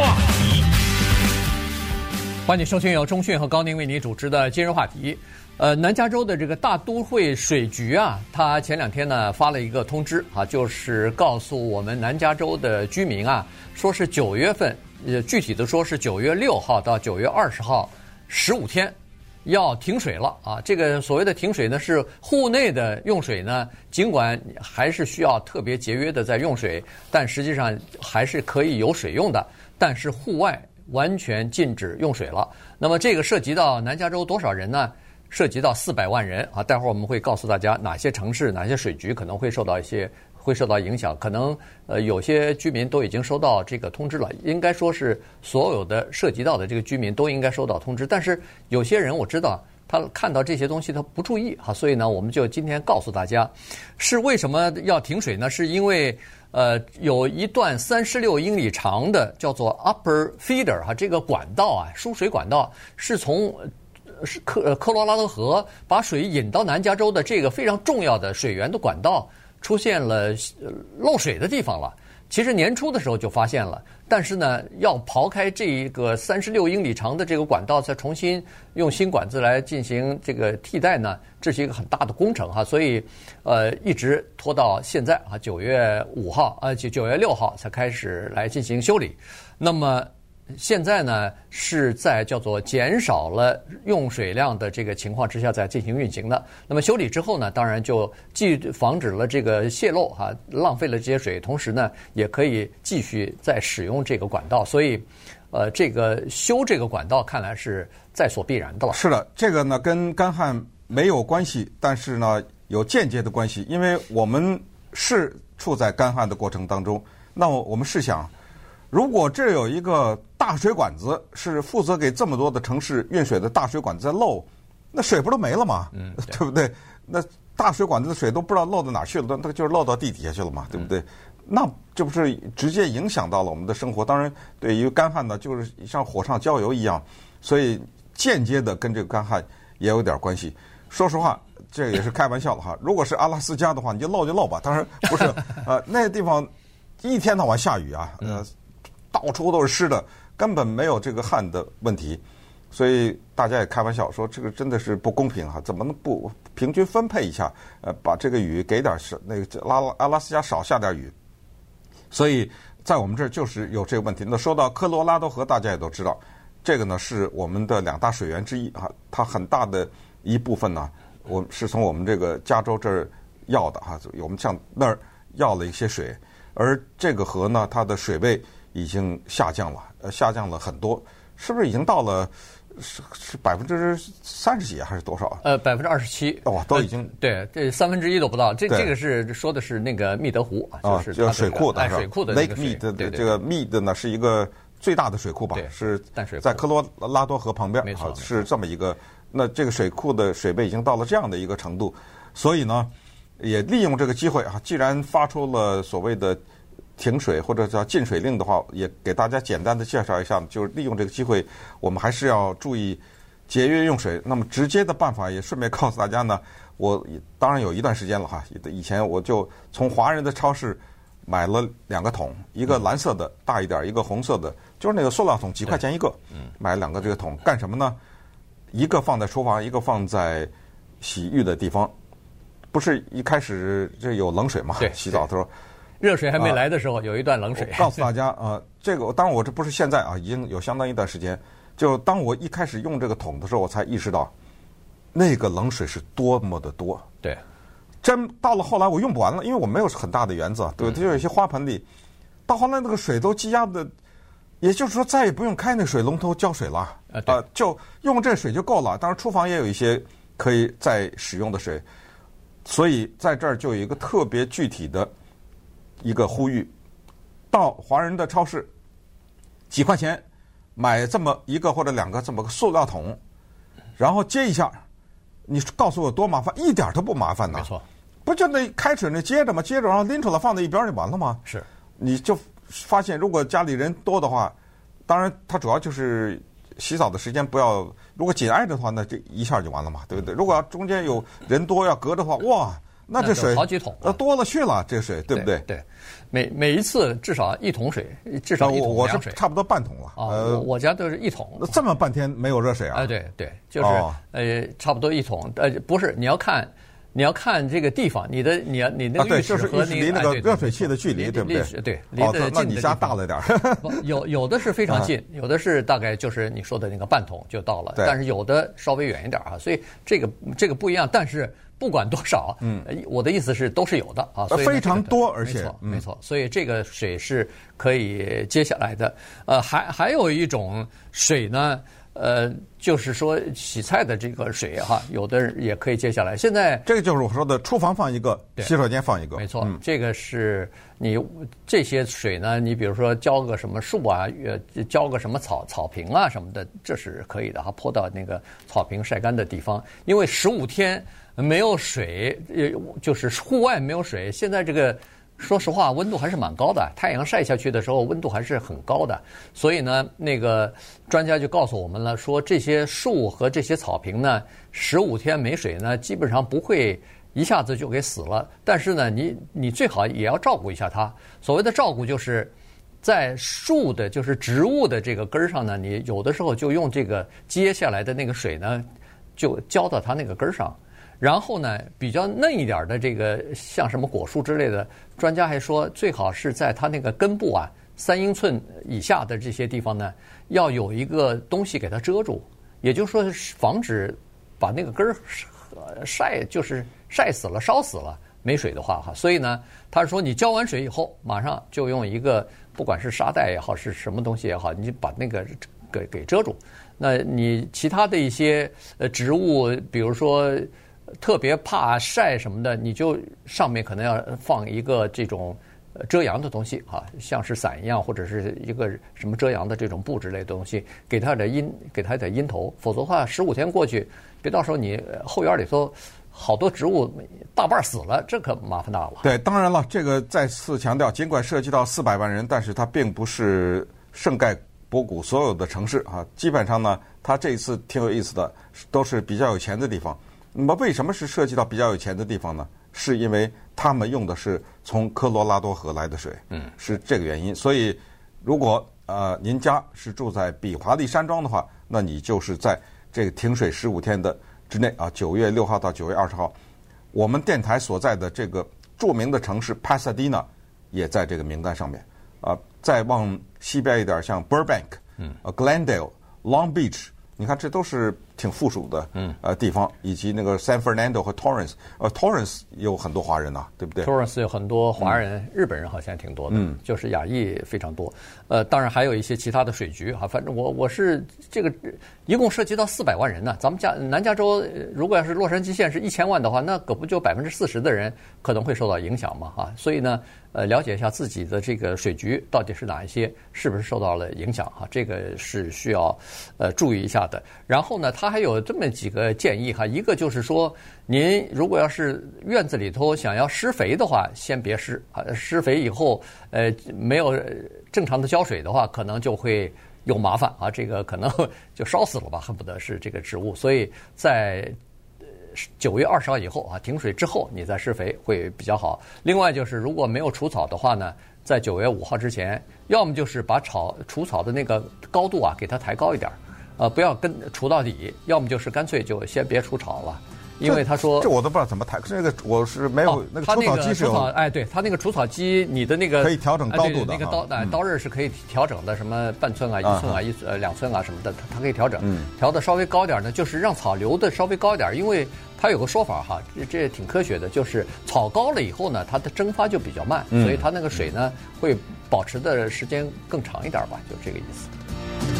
话题，欢迎收听由中讯和高宁为你主持的今日话题。呃，南加州的这个大都会水局啊，他前两天呢发了一个通知啊，就是告诉我们南加州的居民啊，说是九月份，呃，具体的说是九月六号到九月二十号，十五天。要停水了啊！这个所谓的停水呢，是户内的用水呢，尽管还是需要特别节约的在用水，但实际上还是可以有水用的。但是户外完全禁止用水了。那么这个涉及到南加州多少人呢？涉及到四百万人啊！待会儿我们会告诉大家哪些城市、哪些水局可能会受到一些。会受到影响，可能呃有些居民都已经收到这个通知了，应该说是所有的涉及到的这个居民都应该收到通知。但是有些人我知道他看到这些东西他不注意哈，所以呢我们就今天告诉大家，是为什么要停水呢？是因为呃有一段三十六英里长的叫做 Upper Feeder 哈这个管道啊输水管道是从是科科罗拉多河把水引到南加州的这个非常重要的水源的管道。出现了漏水的地方了。其实年初的时候就发现了，但是呢，要刨开这一个三十六英里长的这个管道，再重新用新管子来进行这个替代呢，这是一个很大的工程哈。所以，呃，一直拖到现在啊，九月五号啊，九九月六号才开始来进行修理。那么。现在呢，是在叫做减少了用水量的这个情况之下在进行运行的。那么修理之后呢，当然就既防止了这个泄漏哈，浪费了这些水，同时呢，也可以继续再使用这个管道。所以，呃，这个修这个管道看来是在所必然的了。是的，这个呢跟干旱没有关系，但是呢有间接的关系，因为我们是处在干旱的过程当中。那么我们试想。如果这有一个大水管子是负责给这么多的城市运水的大水管子在漏，那水不都没了吗？嗯，对 不对？那大水管子的水都不知道漏到哪去了，那就是漏到地底下去了嘛，对不对？那这不是直接影响到了我们的生活？当然，对于干旱呢，就是像火上浇油一样，所以间接的跟这个干旱也有点关系。说实话，这也是开玩笑的哈。如果是阿拉斯加的话，你就漏就漏吧。当然不是，呃，那个地方一天到晚下雨啊，呃。到处都是湿的，根本没有这个旱的问题，所以大家也开玩笑说这个真的是不公平哈，怎么能不平均分配一下？呃，把这个雨给点是，那个拉拉阿拉斯加少下点雨。所以在我们这儿就是有这个问题。那说到科罗拉多河，大家也都知道，这个呢是我们的两大水源之一啊，它很大的一部分呢，我是从我们这个加州这儿要的哈，我们向那儿要了一些水，而这个河呢，它的水位。已经下降了，呃，下降了很多，是不是已经到了是是百分之三十几还是多少？呃，百分之二十七。哇，都已经、呃、对，这三分之一都不到。这这个是说的是那个密德湖啊，就是、这个、水库的，哎，水库的那个 Lake Mead 的这个 Mead 呢是一个最大的水库吧？是淡水，在科罗拉多河旁边，没错，是这么一个。那这个水库的水位已经到了这样的一个程度，所以呢，也利用这个机会啊，既然发出了所谓的。停水或者叫禁水令的话，也给大家简单的介绍一下，就是利用这个机会，我们还是要注意节约用水。那么直接的办法也顺便告诉大家呢，我当然有一段时间了哈，以前我就从华人的超市买了两个桶，一个蓝色的大一点，一个红色的，就是那个塑料桶，几块钱一个，买两个这个桶干什么呢？一个放在厨房，一个放在洗浴的地方，不是一开始就有冷水嘛？洗澡的时候。热水还没来的时候，有一段冷水。告诉大家啊，这个当然我这不是现在啊，已经有相当一段时间。就当我一开始用这个桶的时候，我才意识到，那个冷水是多么的多。对，真到了后来我用不完了，因为我没有很大的园子，对，就有一些花盆里，到后来那个水都积压的，也就是说再也不用开那水龙头浇水了啊，就用这水就够了。当然厨房也有一些可以再使用的水，所以在这儿就有一个特别具体的。一个呼吁，到华人的超市，几块钱买这么一个或者两个这么个塑料桶，然后接一下，你告诉我多麻烦？一点都不麻烦呐！没错，不就那开水那接着吗？接着然后拎出来放在一边就完了吗？是，你就发现如果家里人多的话，当然它主要就是洗澡的时间不要，如果紧挨着的话，那这一下就完了嘛，对不对？如果要中间有人多要隔着的话，哇！那这水好几桶，呃，多了去了，这水对不对？对，每每一次至少一桶水，至少一桶我是差不多半桶了。呃，我家都是一桶。那这么半天没有热水啊？哎，对对，就是呃，差不多一桶。呃，不是，你要看。你要看这个地方，你的你要你那个浴室和离那个热水器的距离，对不对？对，离得近的。那你家大了点儿。有有的是非常近，有的是大概就是你说的那个半桶就到了，但是有的稍微远一点啊。所以这个这个不一样，但是不管多少，嗯，我的意思是都是有的啊。非常多，而且没错没错，所以这个水是可以接下来的。呃，还还有一种水呢。呃，就是说洗菜的这个水哈，有的人也可以接下来。现在这个就是我说的，厨房放一个，洗手间放一个，没错。这个是你这些水呢，你比如说浇个什么树啊，呃，浇个什么草草坪啊什么的，这是可以的哈，泼到那个草坪晒干的地方。因为十五天没有水，呃，就是户外没有水，现在这个。说实话，温度还是蛮高的。太阳晒下去的时候，温度还是很高的。所以呢，那个专家就告诉我们了，说这些树和这些草坪呢，十五天没水呢，基本上不会一下子就给死了。但是呢，你你最好也要照顾一下它。所谓的照顾，就是在树的，就是植物的这个根儿上呢，你有的时候就用这个接下来的那个水呢，就浇到它那个根儿上。然后呢，比较嫩一点的这个，像什么果树之类的，专家还说最好是在它那个根部啊，三英寸以下的这些地方呢，要有一个东西给它遮住，也就是说防止把那个根儿晒，就是晒死了、烧死了。没水的话哈，所以呢，他说你浇完水以后，马上就用一个不管是沙袋也好，是什么东西也好，你把那个给给遮住。那你其他的一些呃植物，比如说。特别怕晒什么的，你就上面可能要放一个这种遮阳的东西啊，像是伞一样，或者是一个什么遮阳的这种布之类的东西，给它点阴，给它点阴头。否则的话，十五天过去，别到时候你后院里头好多植物大半死了，这可麻烦大了。对，当然了，这个再次强调，尽管涉及到四百万人，但是它并不是圣盖博谷所有的城市啊。基本上呢，它这一次挺有意思的，都是比较有钱的地方。那么为什么是涉及到比较有钱的地方呢？是因为他们用的是从科罗拉多河来的水，嗯，是这个原因。所以，如果呃您家是住在比华利山庄的话，那你就是在这个停水十五天的之内啊，九月六号到九月二十号，我们电台所在的这个著名的城市帕萨迪纳也在这个名单上面啊。再往西边一点，像 Burbank，嗯，呃，Glendale、Long Beach。你看，这都是挺富庶的，嗯，呃，地方，以及那个 San Fernando 和 Torrance，呃，Torrance 有很多华人呐，对不对？Torrance 有很多华人，嗯、日本人好像挺多的，嗯，就是亚裔非常多，呃，当然还有一些其他的水局哈，反正我我是这个一共涉及到四百万人呢。咱们加南加州，如果要是洛杉矶县是一千万的话，那可不就百分之四十的人可能会受到影响嘛，哈，所以呢。呃，了解一下自己的这个水局到底是哪一些，是不是受到了影响哈？这个是需要呃注意一下的。然后呢，还有这么几个建议哈，一个就是说，您如果要是院子里头想要施肥的话，先别施啊，施肥以后呃没有正常的浇水的话，可能就会有麻烦啊，这个可能就烧死了吧，恨不得是这个植物。所以在九月二十号以后啊，停水之后你再施肥会比较好。另外就是如果没有除草的话呢，在九月五号之前，要么就是把草除草的那个高度啊给它抬高一点，呃，不要跟除到底；要么就是干脆就先别除草了。因为他说，这我都不知道怎么抬。这个我是没有那个除草机是有，哎，对他那个除草机，你的那个可以调整高度的，那个刀哎刀刃是可以调整的，什么半寸啊、一寸啊、一呃两寸啊什么的，它它可以调整，调的稍微高点呢，就是让草留的稍微高一点，因为它有个说法哈，这这也挺科学的，就是草高了以后呢，它的蒸发就比较慢，所以它那个水呢会保持的时间更长一点吧，就这个意思。